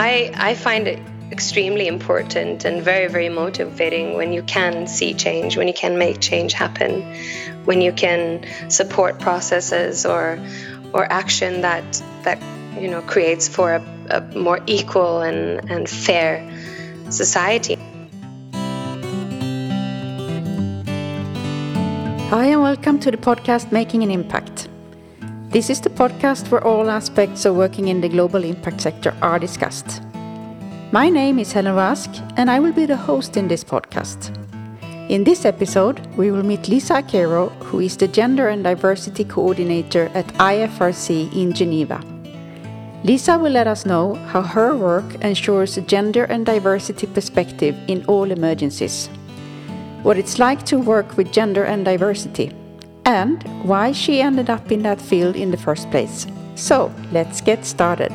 I, I find it extremely important and very, very motivating when you can see change, when you can make change happen, when you can support processes or, or action that, that you know, creates for a, a more equal and, and fair society. Hi, and welcome to the podcast Making an Impact. This is the podcast where all aspects of working in the global impact sector are discussed. My name is Helen Rask, and I will be the host in this podcast. In this episode, we will meet Lisa Akero, who is the Gender and Diversity Coordinator at IFRC in Geneva. Lisa will let us know how her work ensures a gender and diversity perspective in all emergencies, what it's like to work with gender and diversity, and why she ended up in that field in the first place. So, let's get started.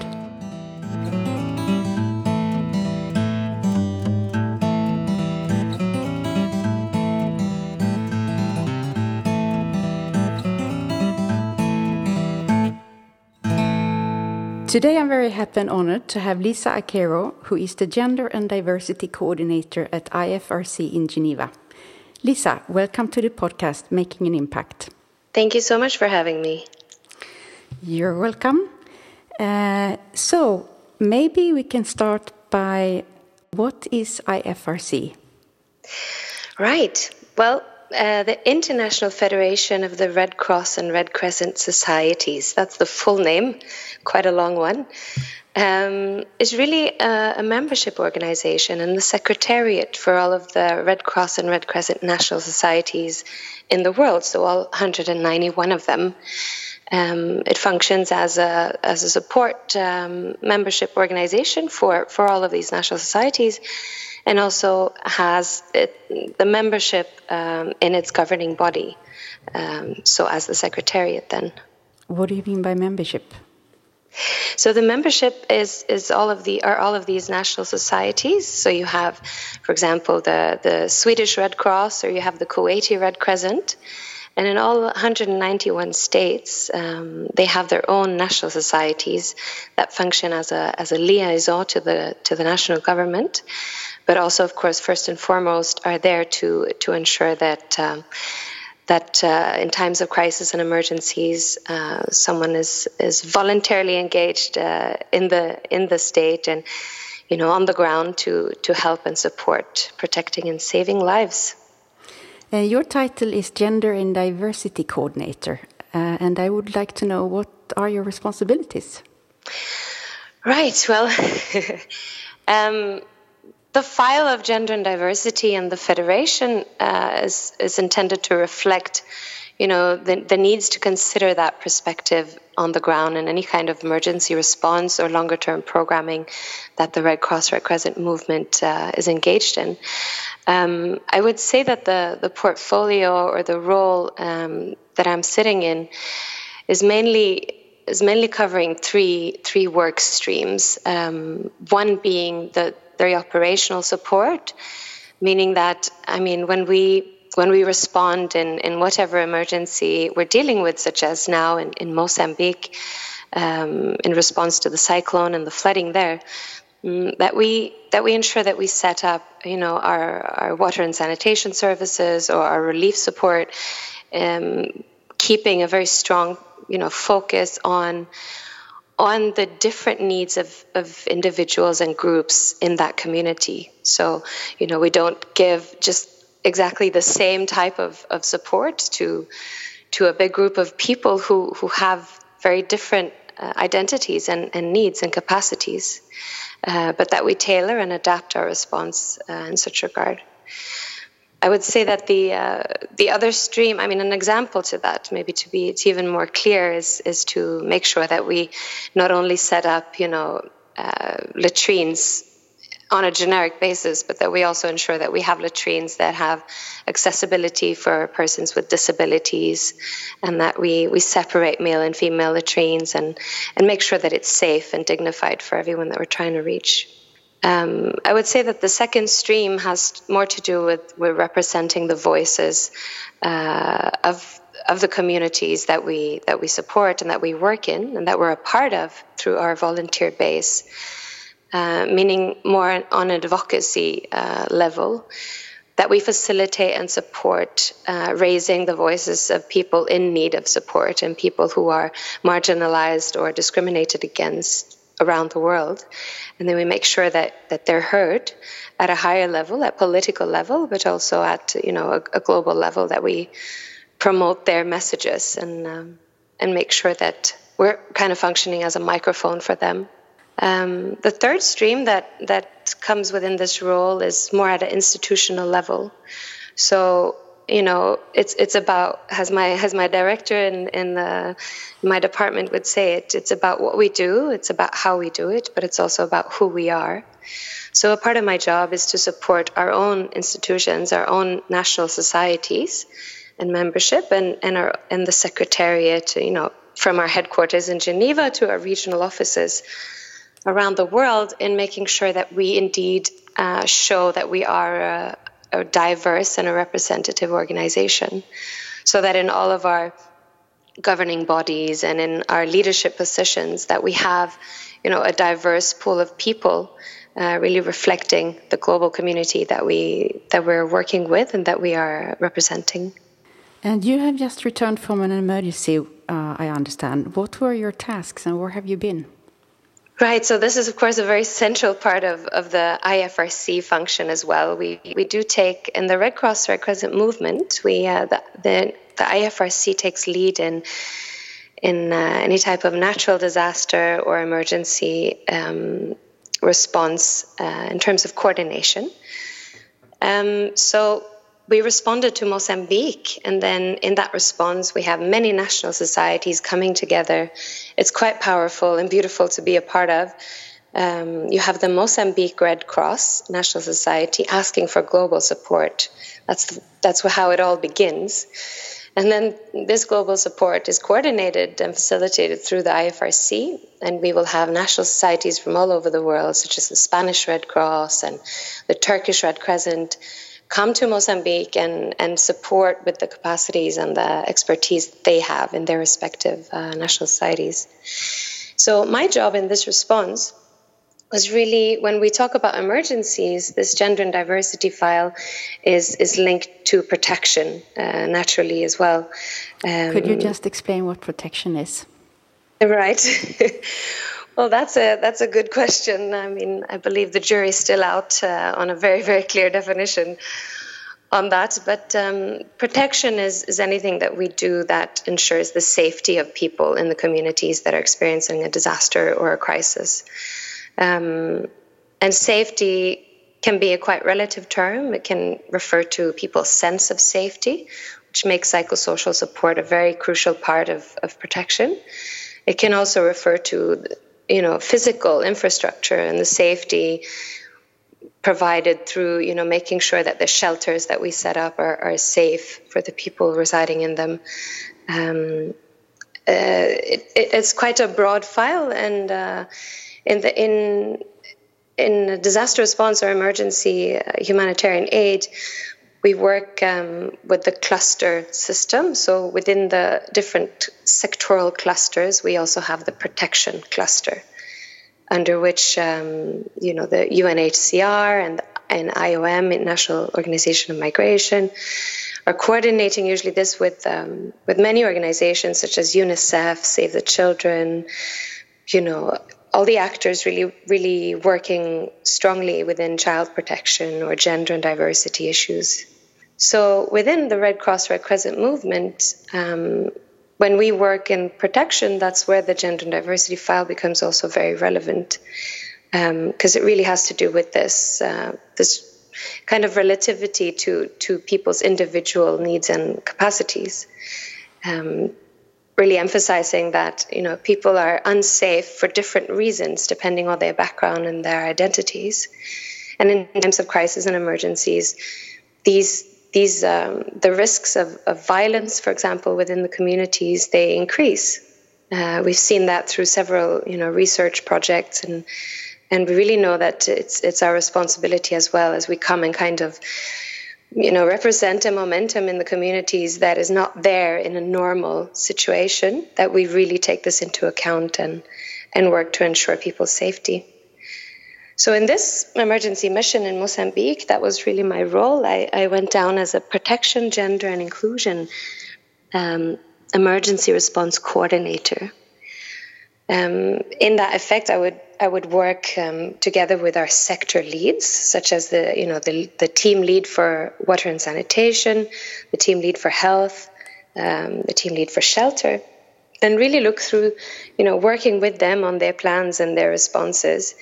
Today I'm very happy and honored to have Lisa Akero, who is the Gender and Diversity Coordinator at IFRC in Geneva. Lisa, welcome to the podcast Making an Impact. Thank you so much for having me. You're welcome. Uh, so, maybe we can start by what is IFRC? Right. Well, uh, the International Federation of the Red Cross and Red Crescent Societies, that's the full name, quite a long one, um, is really a, a, membership organization and the secretariat for all of the Red Cross and Red Crescent national societies in the world, so all 191 of them. Um, it functions as a as a support um, membership organization for for all of these national societies, and also has it, the membership um, in its governing body. Um, so as the secretariat, then. What do you mean by membership? So the membership is is all of the are all of these national societies. So you have, for example, the the Swedish Red Cross, or you have the Kuwaiti Red Crescent, and in all 191 states, um, they have their own national societies that function as a as a liaison to the to the national government, but also, of course, first and foremost, are there to to ensure that. Um, that uh, in times of crisis and emergencies, uh, someone is is voluntarily engaged uh, in the in the state and you know on the ground to to help and support protecting and saving lives. Uh, your title is Gender and Diversity Coordinator, uh, and I would like to know what are your responsibilities. Right. Well. um, the file of gender and diversity and the federation uh, is, is intended to reflect you know the, the needs to consider that perspective on the ground in any kind of emergency response or longer term programming that the red cross red crescent movement uh, is engaged in. Um, i would say that the, the portfolio or the role um, that i'm sitting in is mainly is mainly covering three three work streams. Um, one being the very operational support, meaning that, I mean, when we when we respond in, in whatever emergency we're dealing with, such as now in, in Mozambique, um, in response to the cyclone and the flooding there, um, that we that we ensure that we set up, you know, our, our water and sanitation services or our relief support, um, keeping a very strong, you know, focus on on the different needs of, of individuals and groups in that community. So, you know, we don't give just exactly the same type of, of support to to a big group of people who, who have very different uh, identities and, and needs and capacities, uh, but that we tailor and adapt our response uh, in such regard. I would say that the uh, the other stream, I mean, an example to that, maybe to be to even more clear, is is to make sure that we not only set up, you know, uh, latrines on a generic basis, but that we also ensure that we have latrines that have accessibility for persons with disabilities, and that we we separate male and female latrines, and and make sure that it's safe and dignified for everyone that we're trying to reach. Um, I would say that the second stream has more to do with, with representing the voices uh, of of the communities that we that we support and that we work in and that we're a part of through our volunteer base. uh, meaning more on an advocacy uh, level, that we facilitate and support uh, raising the voices of people in need of support and people who are marginalized or discriminated against around the world. And then we make sure that, that they're heard at a higher level, at political level, but also at you know a, a global level that we promote their messages and um, and make sure that we're kind of functioning as a microphone for them. Um, the third stream that that comes within this role is more at an institutional level. So you know, it's it's about as my as my director in in the my department would say it. It's about what we do. It's about how we do it, but it's also about who we are. So a part of my job is to support our own institutions, our own national societies, and membership, and and our and the secretariat. You know, from our headquarters in Geneva to our regional offices around the world, in making sure that we indeed uh, show that we are a diverse and a representative organization, so that in all of our governing bodies and in our leadership positions that we have you know a diverse pool of people uh, really reflecting the global community that we that we're working with and that we are representing and you have just returned from an emergency, uh, I understand. What were your tasks and where have you been? Right, so this is, of course, a very central part of, of the IFRC function as well. We, we do take, in the Red Cross Red Crescent movement, we, uh, the, the, the IFRC takes lead in, in uh, any type of natural disaster or emergency um, response uh, in terms of coordination. Um, so we responded to Mozambique, and then in that response, we have many national societies coming together. It's quite powerful and beautiful to be a part of. Um, you have the Mozambique Red Cross National Society asking for global support. That's that's how it all begins, and then this global support is coordinated and facilitated through the IFRC, and we will have national societies from all over the world, such as the Spanish Red Cross and the Turkish Red Crescent come to Mozambique and, and support with the capacities and the expertise they have in their respective uh, national societies. So, my job in this response was really when we talk about emergencies, this gender and diversity file is, is linked to protection uh, naturally as well. Um, Could you just explain what protection is? Right. Well, that's a that's a good question. I mean, I believe the jury's still out uh, on a very very clear definition on that. But um, protection is is anything that we do that ensures the safety of people in the communities that are experiencing a disaster or a crisis. Um, and safety can be a quite relative term. It can refer to people's sense of safety, which makes psychosocial support a very crucial part of, of protection. It can also refer to you know physical infrastructure and the safety provided through you know making sure that the shelters that we set up are, are safe for the people residing in them. Um, uh, it, it's quite a broad file and uh, in the in in disaster response or emergency uh, humanitarian aid we work um, with the cluster system. So within the different sectoral clusters, we also have the protection cluster, under which um, you know the UNHCR and and IOM, International Organization of Migration, are coordinating usually this with um, with many organizations such as UNICEF, Save the Children, you know, all the actors really really working strongly within child protection or gender and diversity issues. So within the Red Cross Red Crescent movement, um, when we work in protection, that's where the gender and diversity file becomes also very relevant because um, it really has to do with this uh, this kind of relativity to to people's individual needs and capacities. Um, really emphasizing that you know people are unsafe for different reasons depending on their background and their identities, and in times of crisis and emergencies, these these um, the risks of, of, violence, for example, within the communities, they increase. Uh, we've seen that through several, you know, research projects, and and we really know that it's it's our responsibility as well as we come and kind of, you know, represent a momentum in the communities that is not there in a normal situation. That we really take this into account and and work to ensure people's safety. So, in this emergency mission in Mozambique, that was really my role. I, I went down as a protection, gender, and inclusion um, emergency response coordinator. Um, in that effect, I would I would work um, together with our sector leads, such as the you know the the team lead for water and sanitation, the team lead for health, um, the team lead for shelter, and really look through, you know, working with them on their plans and their responses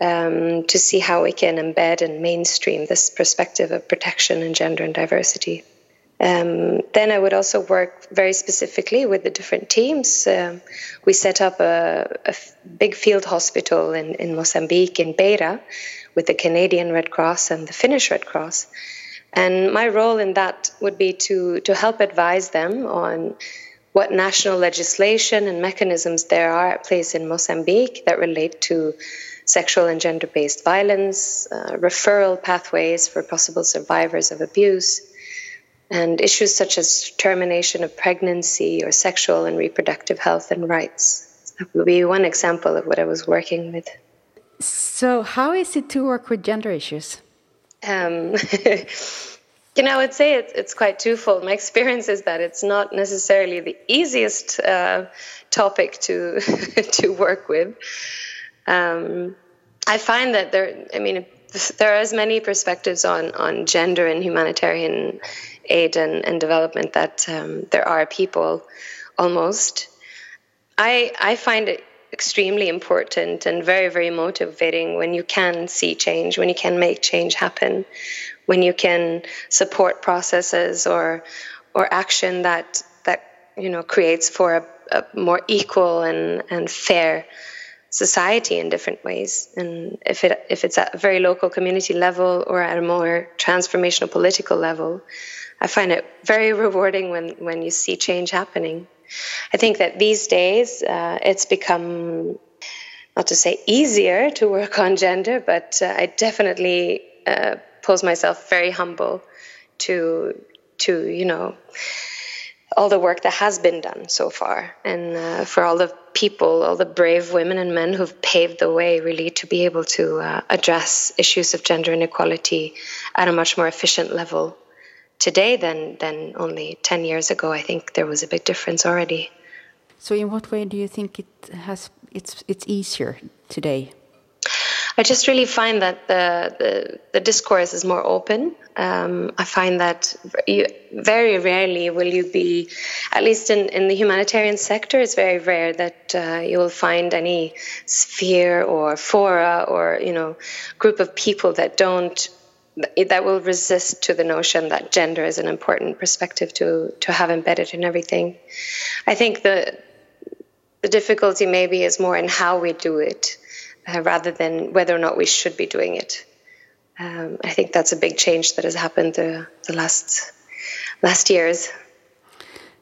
um, to see how we can embed and mainstream this perspective of protection and gender and diversity. Um, then I would also work very specifically with the different teams. Um, we set up a, big field hospital in, in Mozambique, in Beira, with the Canadian Red Cross and the Finnish Red Cross. And my role in that would be to, to help advise them on what national legislation and mechanisms there are at place in Mozambique that relate to sexual and gender based violence, uh, referral pathways for possible survivors of abuse, and issues such as termination of pregnancy or sexual and reproductive health and rights. That would be one example of what I was working with. So, how is it to work with gender issues? Um, you know, I would say it's, it's quite twofold. My experience is that it's not necessarily the easiest uh, topic to to work with. Um, I find that there, I mean, there are as many perspectives on, on gender and humanitarian aid and, and development that um, there are people almost. I, I find it extremely important and very, very motivating when you can see change, when you can make change happen, when you can support processes or, or action that, that you know, creates for a, a more equal and, and fair society in different ways. And if it if it's at a very local community level or at a more transformational political level, I find it very rewarding when when you see change happening. I think that these days uh, it's become not to say easier to work on gender, but uh, I definitely uh, pose myself very humble to to you know all the work that has been done so far, and uh, for all the people, all the brave women and men who've paved the way, really, to be able to uh, address issues of gender inequality at a much more efficient level today than than only ten years ago. I think there was a big difference already. So, in what way do you think it has it's it's easier today? I just really find that the, the, the discourse is more open. Um, I find that you, very rarely will you be, at least in, in the humanitarian sector, it's very rare that uh, you will find any sphere or fora or you know group of people that don't that will resist to the notion that gender is an important perspective to to have embedded in everything. I think the the difficulty maybe is more in how we do it uh, rather than whether or not we should be doing it. Um, I think that's a big change that has happened the, the last last years.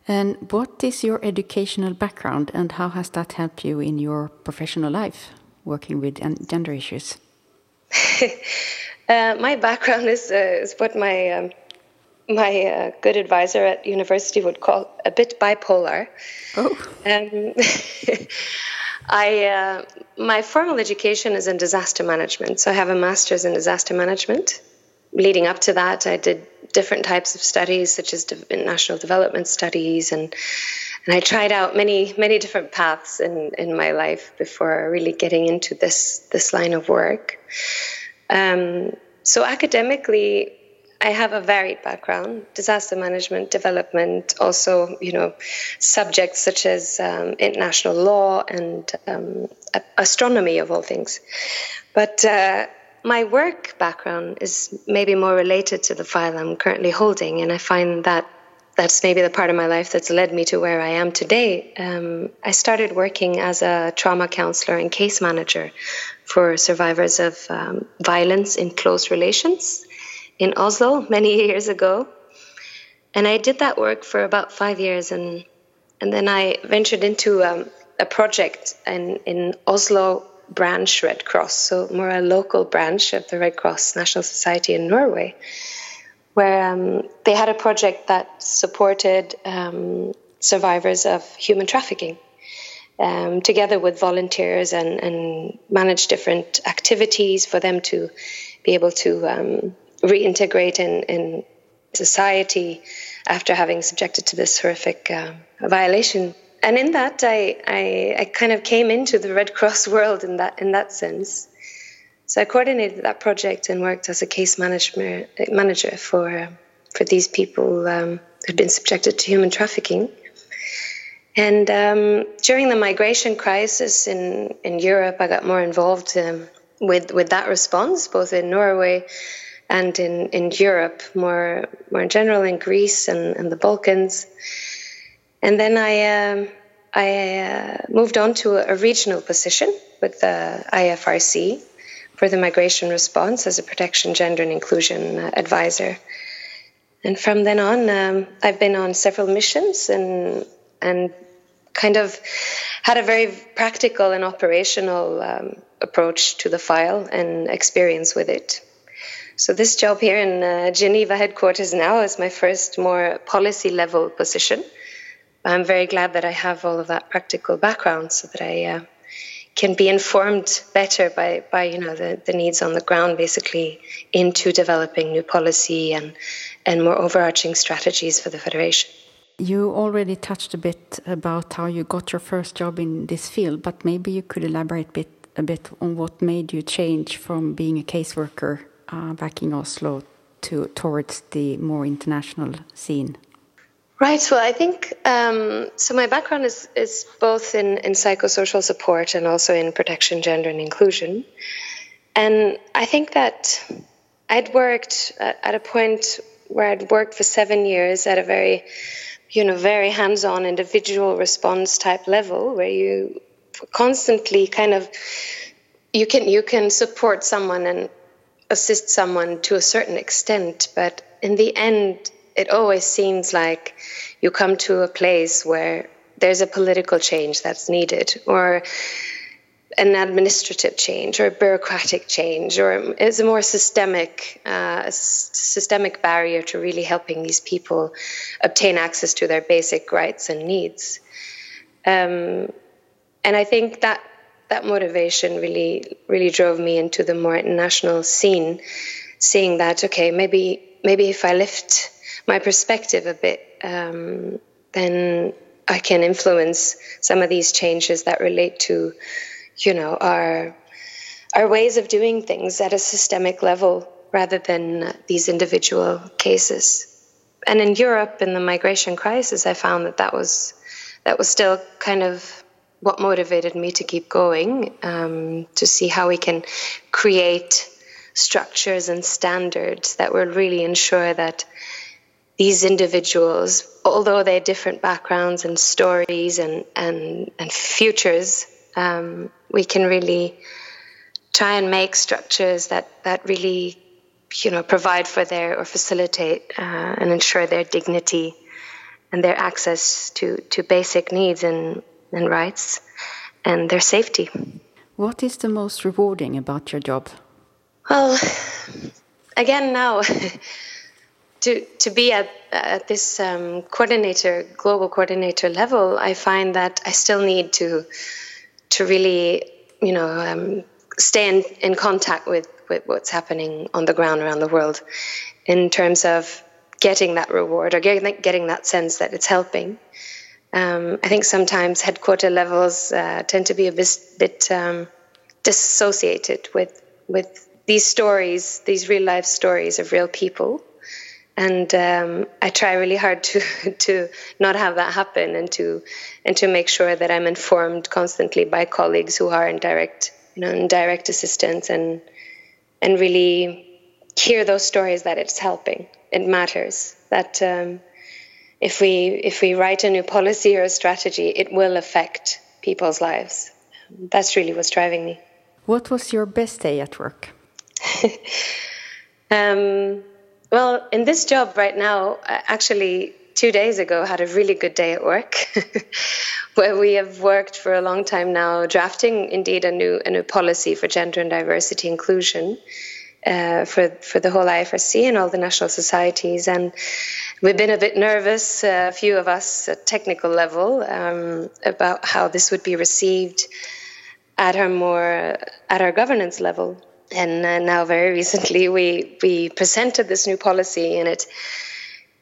And what is your educational background, and how has that helped you in your professional life, working with gender issues? uh, my background is, uh, is what my um, my uh, good advisor at university would call a bit bipolar. Oh. Um, I uh, my formal education is in disaster management, so I have a master's in disaster management. Leading up to that, I did different types of studies, such as international development studies, and and I tried out many many different paths in in my life before really getting into this this line of work. Um, so academically, I have a varied background: disaster management, development, also you know subjects such as um, international law and um, astronomy of all things. But uh, my work background is maybe more related to the file I'm currently holding, and I find that that's maybe the part of my life that's led me to where I am today. Um, I started working as a trauma counselor and case manager for survivors of um, violence in close relations in Oslo many years ago. And I did that work for about five years, and and then I ventured into um, a project in, in Oslo branch Red Cross, so more a local branch of the Red Cross National Society in Norway, where um, they had a project that supported um, survivors of human trafficking. um, together with volunteers and, and manage different activities for them to be able to um, reintegrate in, in society after having subjected to this horrific uh, violation. And in that, I, I, I kind of came into the Red Cross world in that in that sense. So I coordinated that project and worked as a case manager manager for for these people um, who'd been subjected to human trafficking. And um, during the migration crisis in, in Europe, I got more involved um, with with that response, both in Norway and in, in Europe, more more in general in Greece and, and the Balkans. And then I um, I uh, moved on to a, a, regional position with the IFRC for the migration response as a protection, gender, and inclusion uh, advisor. And from then on, um, I've been on several missions and and kind of had a very practical and operational um, approach to the file and experience with it. So this job here in uh, Geneva headquarters now is my first more policy level position. I'm very glad that I have all of that practical background so that I uh, can be informed better by, by you know the, the needs on the ground basically into developing new policy and and more overarching strategies for the federation. You already touched a bit about how you got your first job in this field, but maybe you could elaborate a bit, a bit on what made you change from being a caseworker back in Oslo to towards the more international scene? Right. Well, I think um, so. My background is is both in in psychosocial support and also in protection, gender, and inclusion. And I think that I'd worked at, at a point where I'd worked for seven years at a very, you know, very hands-on individual response type level, where you constantly kind of you can you can support someone and assist someone to a certain extent, but in the end, it always seems like you come to a place where there's a political change that's needed, or an administrative change, or a bureaucratic change, or it's a more systemic, uh, systemic barrier to really helping these people obtain access to their basic rights and needs. Um, and I think that that motivation really really drove me into the more international scene seeing that okay maybe maybe if i lift my perspective a bit um, then i can influence some of these changes that relate to you know our our ways of doing things at a systemic level rather than these individual cases. And in europe in the migration crisis i found that that was that was still kind of what motivated me to keep going um, to see how we can create structures and standards that will really ensure that these individuals, although they have different backgrounds and stories and, and, and futures, um, we can really try and make structures that, that really you know, provide for their or facilitate uh, and ensure their dignity and their access to, to basic needs and and rights and their safety. What is the most rewarding about your job? Well, again, now to to be at at this um, coordinator, global coordinator level, I find that I still need to to really, you know, um, stay in, in contact with, with what's happening on the ground around the world, in terms of getting that reward or getting getting that sense that it's helping. Um, I think sometimes headquarter levels uh, tend to be a bit, bit um, dissociated with with these stories, these real life stories of real people, and um, I try really hard to to not have that happen and to and to make sure that I'm informed constantly by colleagues who are in direct you know in direct assistance and and really hear those stories that it's helping. It matters that um, if we if we write a new policy or a strategy, it will affect people's lives. That's really what's driving me. What was your best day at work? um, well, in this job right now, actually, two days ago, had a really good day at work, where we have worked for a long time now, drafting indeed a new a new policy for gender and diversity inclusion, uh, for for the whole IFRC and all the national societies, and we've been a bit nervous, uh, a few of us at technical level, um, about how this would be received at our more at our governance level. And uh, now, very recently, we we presented this new policy, and it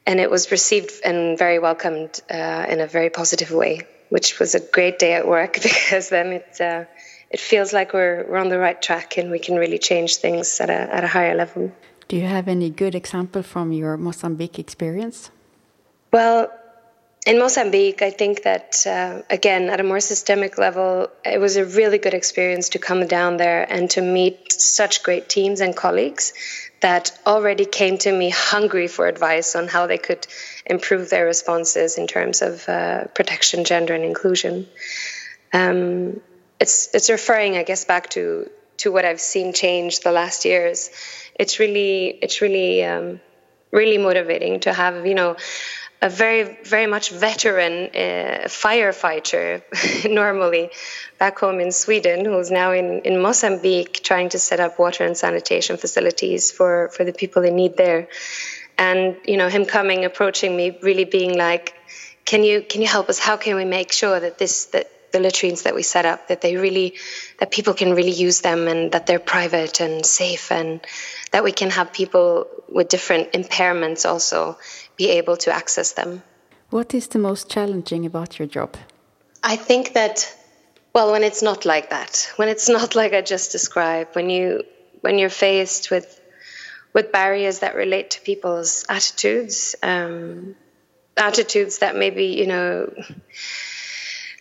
and it was received and very welcomed uh, in a very positive way, which was a great day at work because then it uh, it feels like we're we're on the right track and we can really change things at a at a higher level. Do you have any good example from your Mozambique experience? Well, in Mozambique, I think that uh, again at a more systemic level, it was a really good experience to come down there and to meet such great teams and colleagues that already came to me hungry for advice on how they could improve their responses in terms of uh, protection, gender, and inclusion. Um, it's it's referring, I guess, back to to what I've seen change the last years. It's really it's really um, really motivating to have you know a very very much veteran uh, firefighter normally back home in Sweden who's now in, in Mozambique trying to set up water and sanitation facilities for, for the people in need there and you know him coming approaching me really being like can you can you help us how can we make sure that this that the latrines that we set up that they really that people can really use them and that they're private and safe and that we can have people with different impairments also be able to access them. What is the most challenging about your job? I think that well when it's not like that, when it's not like I just described, when you when you're faced with with barriers that relate to people's attitudes, um, attitudes that maybe you know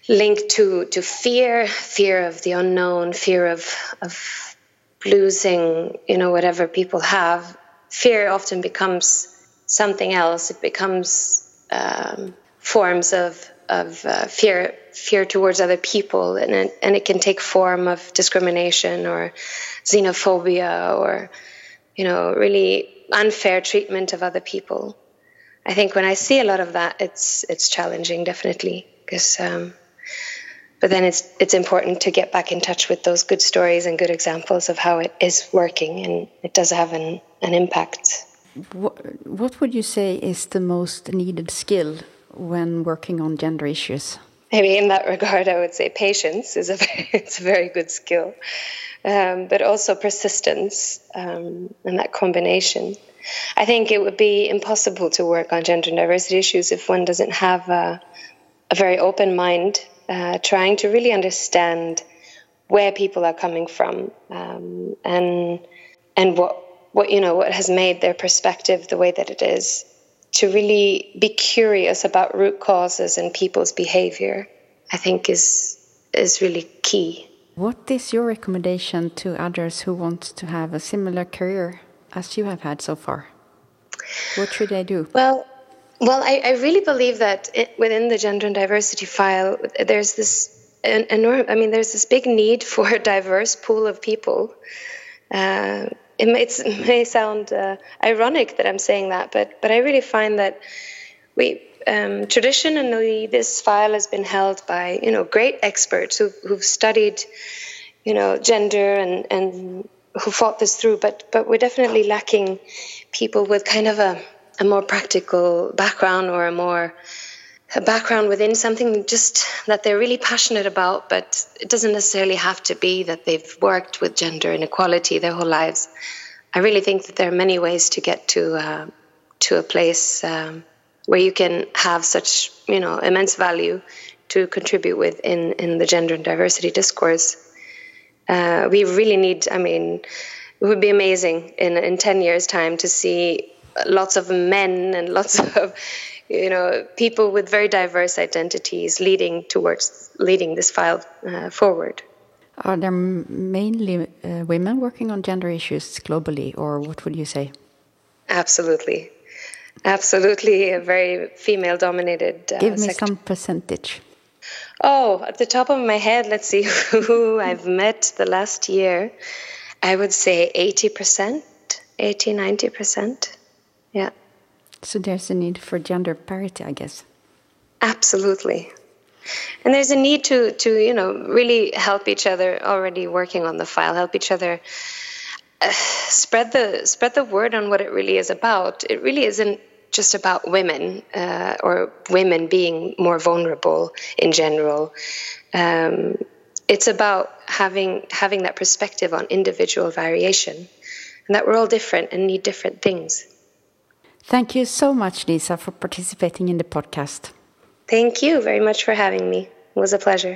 linked to to fear, fear of the unknown, fear of of losing, you know, whatever people have. Fear often becomes something else. It becomes um, forms of of uh, fear fear towards other people, and it, and it can take form of discrimination or xenophobia or you know really unfair treatment of other people. I think when I see a lot of that, it's it's challenging, definitely, because. Um, but then it's it's important to get back in touch with those good stories and good examples of how it is working and it does have an, an impact what, what would you say is the most needed skill when working on gender issues? Maybe in that regard, I would say patience is a very, it's a very good skill, um, but also persistence um, and that combination. I think it would be impossible to work on gender and diversity issues if one doesn't have a, a very open mind, uh, trying to really understand where people are coming from um, and and what what you know what has made their perspective the way that it is to really be curious about root causes and people's behavior i think is is really key. What is your recommendation to others who want to have a similar career as you have had so far? What should they do? Well well i, I really believe that it, within the gender and diversity file there's this enormous i mean there's this big need for a diverse pool of people. Uh, it may, it may sound uh, ironic that I'm saying that, but but I really find that we um, traditionally this file has been held by you know great experts who, who've studied you know gender and and who fought this through, but but we're definitely lacking people with kind of a, a more practical background or a more a background within something just that they're really passionate about, but it doesn't necessarily have to be that they've worked with gender inequality their whole lives. I really think that there are many ways to get to uh, to a place um, where you can have such you know immense value to contribute with in in the gender and diversity discourse. Uh, we really need. I mean, it would be amazing in in ten years' time to see lots of men and lots of you know, people with very diverse identities leading towards leading this file uh, forward. Are there mainly uh, women working on gender issues globally, or what would you say? Absolutely. Absolutely, a very female dominated. Uh, Give me sector. some percentage. Oh, at the top of my head, let's see who I've met the last year. I would say 80%, 80, 90%. Yeah. So there's a need for gender parity, I guess. Absolutely. And there's a need to, to you know, really help each other already working on the file, help each other uh, spread the spread the word on what it really is about. It really isn't just about women uh, or women being more vulnerable in general. Um, it's about having having that perspective on individual variation, and that we're all different and need different things. Thank you so much, Lisa, for participating in the podcast. Thank you very much for having me. It was a pleasure.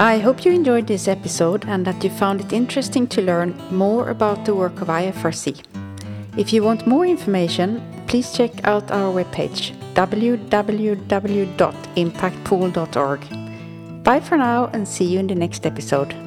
I hope you enjoyed this episode and that you found it interesting to learn more about the work of IFRC. If you want more information, please check out our webpage www.impactpool.org. Bye for now and see you in the next episode.